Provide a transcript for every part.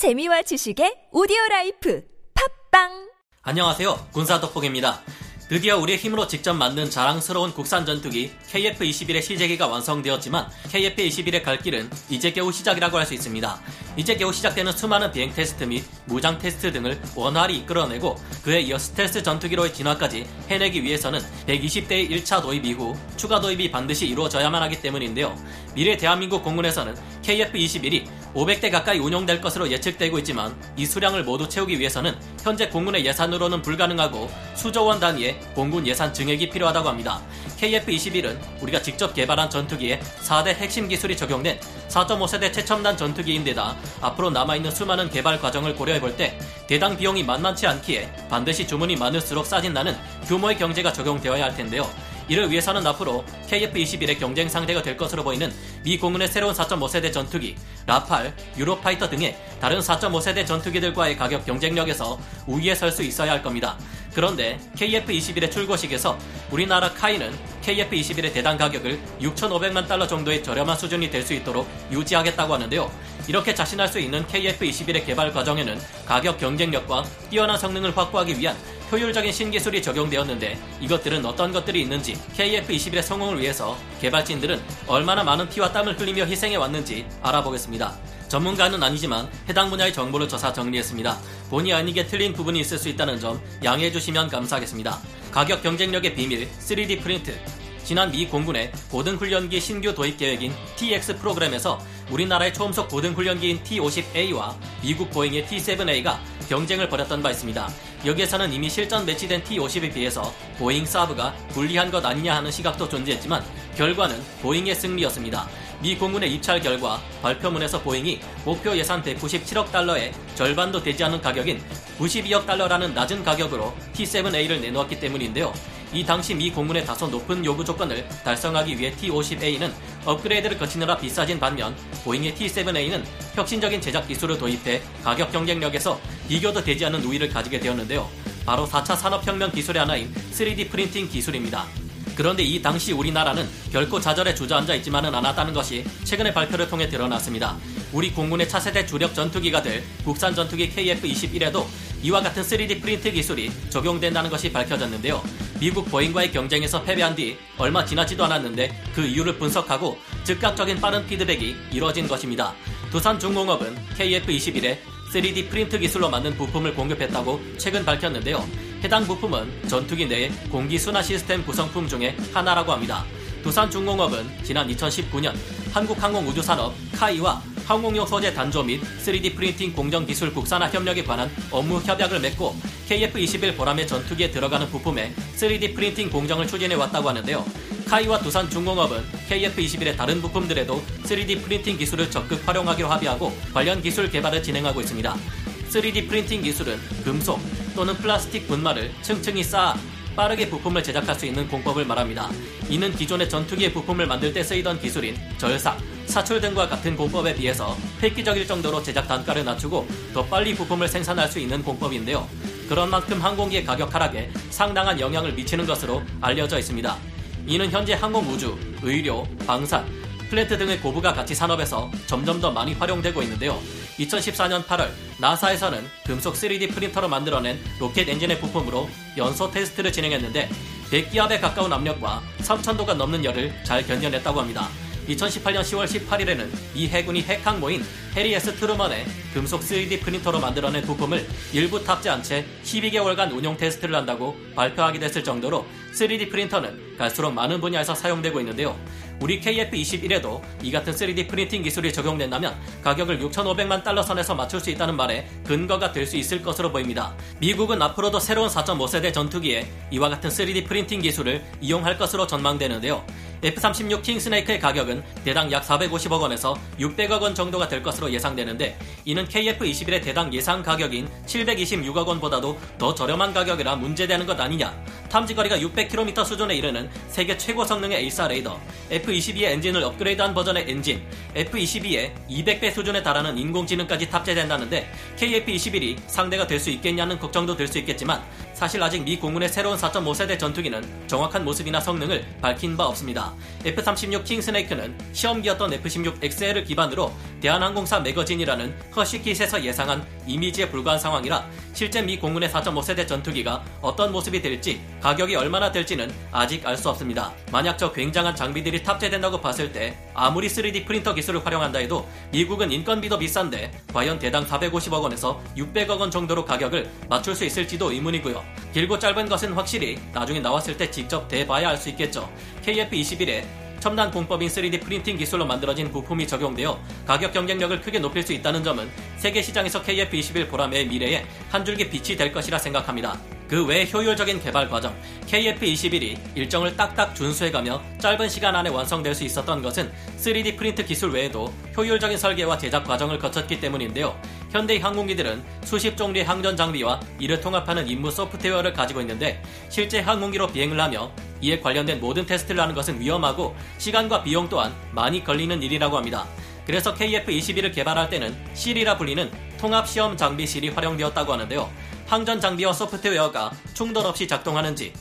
재미와 지식의 오디오 라이프 팟빵 안녕하세요. 군사덕복입니다. 드디어 우리의 힘으로 직접 만든 자랑스러운 국산 전투기 KF-21의 시제기가 완성되었지만 KF-21의 갈 길은 이제 겨우 시작이라고 할 수 있습니다. 이제 겨우 시작되는 수많은 비행 테스트 및 무장 테스트 등을 원활히 이끌어내고 그에 이어 스텔스 전투기로의 진화까지 해내기 위해서는 120대의 1차 도입 이후 추가 도입이 반드시 이루어져야만 하기 때문인데요. 미래 대한민국 공군에서는 KF-21이 500대 가까이 운용될 것으로 예측되고 있지만 이 수량을 모두 채우기 위해서는 현재 공군의 예산으로는 불가능하고 수조 원 단위의 공군 예산 증액이 필요하다고 합니다. KF-21은 우리가 직접 개발한 전투기에 4대 핵심 기술이 적용된 4.5세대 최첨단 전투기인데다 앞으로 남아있는 수많은 개발 과정을 고려해볼 때 대당 비용이 만만치 않기에 반드시 주문이 많을수록 싸진다는 규모의 경제가 적용되어야 할 텐데요. 이를 위해서는 앞으로 KF-21의 경쟁 상대가 될 것으로 보이는 미 공군의 새로운 4.5세대 전투기, 라팔, 유로파이터 등의 다른 4.5세대 전투기들과의 가격 경쟁력에서 우위에 설 수 있어야 할 겁니다. 그런데 KF-21의 출고식에서 우리나라 카이는 KF-21의 대당 가격을 6,500만 달러 정도의 저렴한 수준이 될 수 있도록 유지하겠다고 하는데요. 이렇게 자신할 수 있는 KF-21의 개발 과정에는 가격 경쟁력과 뛰어난 성능을 확보하기 위한 효율적인 신기술이 적용되었는데 이것들은 어떤 것들이 있는지 KF-21의 성공을 위해서 개발진들은 얼마나 많은 피와 땀을 흘리며 희생해 왔는지 알아보겠습니다. 전문가는 아니지만 해당 분야의 정보를 조사 정리했습니다. 본의 아니게 틀린 부분이 있을 수 있다는 점 양해해 주시면 감사하겠습니다. 가격 경쟁력의 비밀 3D 프린트 지난 미 공군의 고등훈련기 신규 도입 계획인 TX 프로그램에서 우리나라의 초음속 고등훈련기인 T-50A와 미국 보잉의 T-7A가 경쟁을 벌였던 바 있습니다. 여기에서는 이미 실전 배치된 T-50에 비해서 보잉 사브가 불리한 것 아니냐 하는 시각도 존재했지만 결과는 보잉의 승리였습니다. 미 공군의 입찰 결과 발표문에서 보잉이 목표 예산 197억 달러의 절반도 되지 않은 가격인 92억 달러라는 낮은 가격으로 T-7A를 내놓았기 때문인데요. 이 당시 미 공군의 다소 높은 요구 조건을 달성하기 위해 T-50A는 업그레이드를 거치느라 비싸진 반면 보잉의 T-7A는 혁신적인 제작 기술을 도입해 가격 경쟁력에서 비교도 되지 않는 우위를 가지게 되었는데요. 바로 4차 산업혁명 기술의 하나인 3D 프린팅 기술입니다. 그런데 이 당시 우리나라는 결코 좌절에 주저앉아 있지만은 않았다는 것이 최근의 발표를 통해 드러났습니다. 우리 공군의 차세대 주력 전투기가 될 국산 전투기 KF-21에도 이와 같은 3D 프린트 기술이 적용된다는 것이 밝혀졌는데요. 미국 보잉과의 경쟁에서 패배한 뒤 얼마 지나지도 않았는데 그 이유를 분석하고 즉각적인 빠른 피드백이 이루어진 것입니다. 두산중공업은 KF-21에 3D 프린트 기술로 만든 부품을 공급했다고 최근 밝혔는데요. 해당 부품은 전투기 내의 공기 순환 시스템 구성품 중에 하나라고 합니다. 두산중공업은 지난 2019년 한국항공우주산업 KAI와 항공용 소재 단조 및 3D 프린팅 공정 기술 국산화 협력에 관한 업무 협약을 맺고 KF-21 보람의 전투기에 들어가는 부품에 3D 프린팅 공정을 추진해 왔다고 하는데요. 카이와 두산 중공업은 KF-21의 다른 부품들에도 3D 프린팅 기술을 적극 활용하기로 합의하고 관련 기술 개발을 진행하고 있습니다. 3D 프린팅 기술은 금속 또는 플라스틱 분말을 층층이 쌓아 빠르게 부품을 제작할 수 있는 공법을 말합니다. 이는 기존의 전투기의 부품을 만들 때 쓰이던 기술인 절삭, 사출 등과 같은 공법에 비해서 획기적일 정도로 제작 단가를 낮추고 더 빨리 부품을 생산할 수 있는 공법인데요. 그런 만큼 항공기의 가격 하락에 상당한 영향을 미치는 것으로 알려져 있습니다. 이는 현재 항공 우주, 의료, 방산, 플랜트 등의 고부가 가치 산업에서 점점 더 많이 활용되고 있는데요. 2014년 8월 NASA에서는 금속 3D 프린터로 만들어낸 로켓 엔진의 부품으로 연소 테스트를 진행했는데 100기압에 가까운 압력과 3000도가 넘는 열을 잘 견뎌냈다고 합니다. 2018년 10월 18일에는 미 해군이 핵항모인 해리 S. 트루먼에 금속 3D 프린터로 만들어낸 부품을 일부 탑재한 채 12개월간 운용 테스트를 한다고 발표하게 됐을 정도로 3D 프린터는 갈수록 많은 분야에서 사용되고 있는데요. 우리 KF-21에도 이 같은 3D 프린팅 기술이 적용된다면 가격을 6,500만 달러 선에서 맞출 수 있다는 말에 근거가 될 수 있을 것으로 보입니다. 미국은 앞으로도 새로운 4.5세대 전투기에 이와 같은 3D 프린팅 기술을 이용할 것으로 전망되는데요. F-36 킹스네이크의 가격은 대당 약 450억 원에서 600억 원 정도가 될 것으로 예상되는데 이는 KF-21의 대당 예상 가격인 726억 원보다도 더 저렴한 가격이라 문제되는 것 아니냐 탐지거리가 600km 수준에 이르는 세계 최고 성능의 AESA 레이더, F-22의 엔진을 업그레이드한 버전의 엔진, F-22의 200배 수준에 달하는 인공지능까지 탑재된다는데 KF-21이 상대가 될 수 있겠냐는 걱정도 들 수 있겠지만 사실 아직 미 공군의 새로운 4.5세대 전투기는 정확한 모습이나 성능을 밝힌 바 없습니다. F-36 킹스네이크는 시험기였던 F-16XL을 기반으로 대한항공사 매거진이라는 허쉬킷에서 예상한 이미지에 불과한 상황이라 실제 미 공군의 4.5세대 전투기가 어떤 모습이 될지 가격이 얼마나 될지는 아직 알 수 없습니다. 만약 저 굉장한 장비들이 탑재된다고 봤을 때 아무리 3D 프린터 기술을 활용한다 해도 미국은 인건비도 비싼데 과연 대당 450억 원에서 600억 원 정도로 가격을 맞출 수 있을지도 의문이고요. 길고 짧은 것은 확실히 나중에 나왔을 때 직접 대봐야 알 수 있겠죠. KF-21에 첨단 공법인 3D 프린팅 기술로 만들어진 부품이 적용되어 가격 경쟁력을 크게 높일 수 있다는 점은 세계 시장에서 KF-21 보람의 미래에 한 줄기 빛이 될 것이라 생각합니다. 그 외 효율적인 개발 과정, KF-21이 일정을 딱딱 준수해가며 짧은 시간 안에 완성될 수 있었던 것은 3D 프린트 기술 외에도 효율적인 설계와 제작 과정을 거쳤기 때문인데요. 현대의 항공기들은 수십 종류의 항전 장비와 이를 통합하는 임무 소프트웨어를 가지고 있는데 실제 항공기로 비행을 하며 이에 관련된 모든 테스트를 하는 것은 위험하고 시간과 비용 또한 많이 걸리는 일이라고 합니다. 그래서 KF-21을 개발할 때는 실이라 불리는 통합시험 장비실이 활용되었다고 하는데요. 항전 장비와 소프트웨어가 충돌 없이 작동하는지,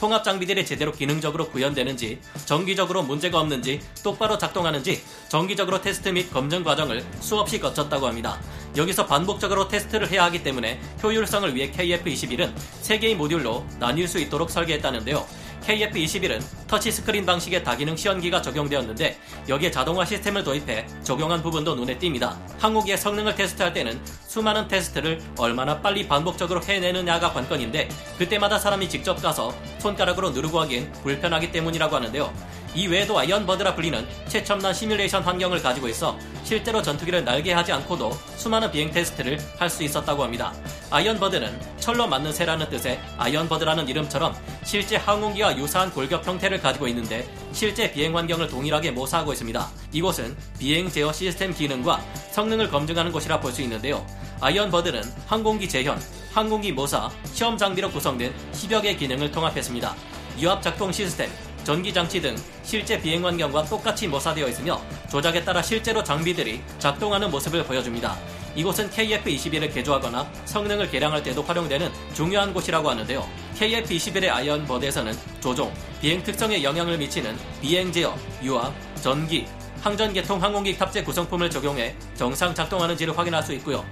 통합 장비들이 제대로 기능적으로 구현되는지, 정기적으로 문제가 없는지, 똑바로 작동하는지, 정기적으로 테스트 및 검증 과정을 수없이 거쳤다고 합니다. 여기서 반복적으로 테스트를 해야 하기 때문에 효율성을 위해 KF-21은 3개의 모듈로 나뉠 수 있도록 설계했다는데요. KF-21은 터치스크린 방식의 다기능 시현기가 적용되었는데 여기에 자동화 시스템을 도입해 적용한 부분도 눈에 띕니다. 항공기의 성능을 테스트할 때는 수많은 테스트를 얼마나 빨리 반복적으로 해내느냐가 관건인데 그때마다 사람이 직접 가서 손가락으로 누르고 하기엔 불편하기 때문이라고 하는데요. 이 외에도 Iron Bird라 불리는 최첨단 시뮬레이션 환경을 가지고 있어 실제로 전투기를 날게 하지 않고도 수많은 비행 테스트를 할 수 있었다고 합니다. Iron Bird는 철로 만든 새라는 뜻의 Iron Bird라는 이름처럼 실제 항공기와 유사한 골격 형태를 가지고 있는데 실제 비행 환경을 동일하게 모사하고 있습니다. 이곳은 비행 제어 시스템 기능과 성능을 검증하는 곳이라 볼 수 있는데요. Iron Bird는 항공기 재현, 항공기 모사, 시험 장비로 구성된 10여 개 기능을 통합했습니다. 유압 작동 시스템, 전기장치 등 실제 비행 환경과 똑같이 모사되어 있으며 조작에 따라 실제로 장비들이 작동하는 모습을 보여줍니다. 이곳은 KF-21을 개조하거나 성능을 개량할 때도 활용되는 중요한 곳이라고 하는데요. KF-21의 Iron Bird에서는 조종, 비행 특성에 영향을 미치는 비행 제어, 유압, 전기, 항전 계통 항공기 탑재 구성품을 적용해 정상 작동하는지를 확인할 수 있고요.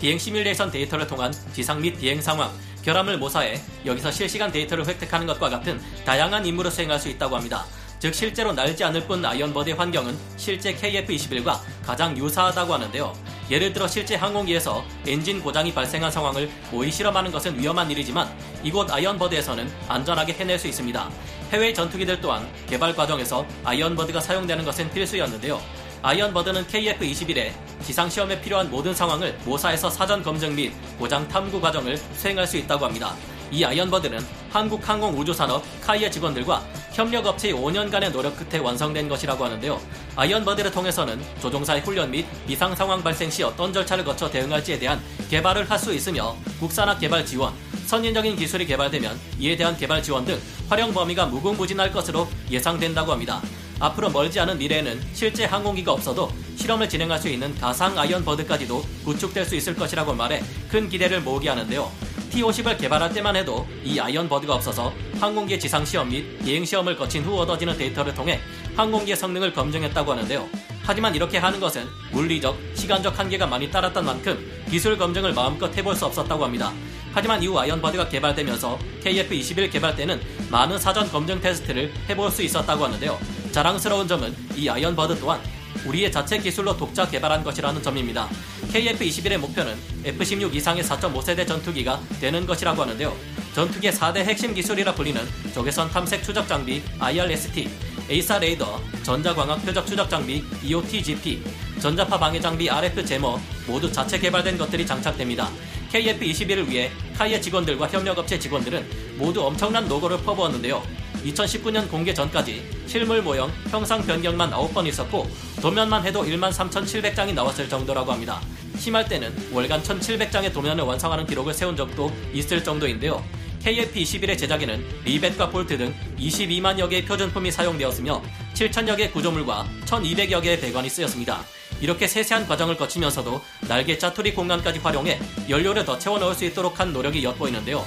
비행 시뮬레이션 데이터를 통한 지상 및 비행 상황, 결함을 모사해 여기서 실시간 데이터를 획득하는 것과 같은 다양한 임무를 수행할 수 있다고 합니다. 즉 실제로 날지 않을 뿐 Iron Bird의 환경은 실제 KF-21과 가장 유사하다고 하는데요. 예를 들어 실제 항공기에서 엔진 고장이 발생한 상황을 모의 실험하는 것은 위험한 일이지만 이곳 Iron Bird에서는 안전하게 해낼 수 있습니다. 해외 전투기들 또한 개발 과정에서 Iron Bird가 사용되는 것은 필수였는데요. Iron Bird는 KF-21에 지상시험에 필요한 모든 상황을 모사해서 사전 검증 및 고장 탐구 과정을 수행할 수 있다고 합니다. 이 Iron Bird는 한국항공우주산업 KAI의 직원들과 협력업체의 5년간의 노력 끝에 완성된 것이라고 하는데요. Iron Bird를 통해서는 조종사의 훈련 및 비상 상황 발생 시 어떤 절차를 거쳐 대응할지에 대한 개발을 할 수 있으며 국산화 개발 지원, 선진적인 기술이 개발되면 이에 대한 개발 지원 등 활용 범위가 무궁무진할 것으로 예상된다고 합니다. 앞으로 멀지 않은 미래에는 실제 항공기가 없어도 실험을 진행할 수 있는 가상 Iron Bird까지도 구축될 수 있을 것이라고 말해 큰 기대를 모으게 하는데요. T-50을 개발할 때만 해도 이 Iron Bird가 없어서 항공기의 지상 시험 및 비행 시험을 거친 후 얻어지는 데이터를 통해 항공기의 성능을 검증했다고 하는데요. 하지만 이렇게 하는 것은 물리적, 시간적 한계가 많이 따랐던 만큼 기술 검증을 마음껏 해볼 수 없었다고 합니다. 하지만 이후 Iron Bird가 개발되면서 KF-21 개발 때는 많은 사전 검증 테스트를 해볼 수 있었다고 하는데요. 자랑스러운 점은 이 Iron Bird 또한 우리의 자체 기술로 독자 개발한 것이라는 점입니다. KF-21의 목표는 F-16 이상의 4.5세대 전투기가 되는 것이라고 하는데요. 전투기의 4대 핵심 기술이라 불리는 적외선 탐색 추적 장비 IRST, AESA 레이더, 전자광학 표적 추적 장비 EOTGP, 전자파 방해 장비 RF jammer 모두 자체 개발된 것들이 장착됩니다. KF-21을 위해 KAI의 직원들과 협력업체 직원들은 모두 엄청난 노고를 퍼부었는데요. 2019년 공개 전까지 실물 모형 형상 변경만 9번 있었고 도면만 해도 1만 3,700장이 나왔을 정도라고 합니다. 심할 때는 월간 1,700장의 도면을 완성하는 기록을 세운 적도 있을 정도인데요. KF-21의 제작에는 리벳과 볼트 등 22만여 개의 표준품이 사용되었으며 7천여 개의 구조물과 1200여 개의 배관이 쓰였습니다. 이렇게 세세한 과정을 거치면서도 날개 짜투리 공간까지 활용해 연료를 더 채워 넣을 수 있도록 한 노력이 엿보이는데요.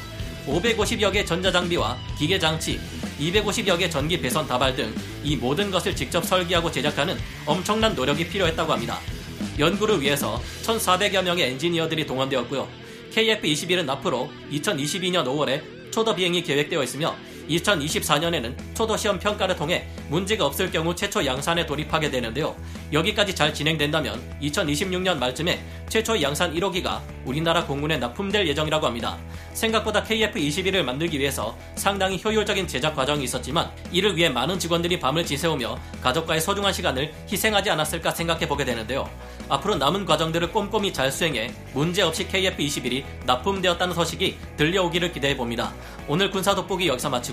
550여 개 전자장비와 기계장치, 250여 개 전기 배선 다발 등 이 모든 것을 직접 설계하고 제작하는 엄청난 노력이 필요했다고 합니다. 연구를 위해서 1,400여 명의 엔지니어들이 동원되었고요. KF-21은 앞으로 2022년 5월에 초도 비행이 계획되어 있으며 2024년에는 초도 시험 평가를 통해 문제가 없을 경우 최초 양산에 돌입하게 되는데요. 여기까지 잘 진행된다면 2026년 말쯤에 최초 양산 1호기가 우리나라 공군에 납품될 예정이라고 합니다. 생각보다 KF-21을 만들기 위해서 상당히 효율적인 제작 과정이 있었지만 이를 위해 많은 직원들이 밤을 지새우며 가족과의 소중한 시간을 희생하지 않았을까 생각해 보게 되는데요. 앞으로 남은 과정들을 꼼꼼히 잘 수행해 문제없이 KF-21이 납품되었다는 소식이 들려오기를 기대해 봅니다. 오늘 군사 돋보기 여기서 마치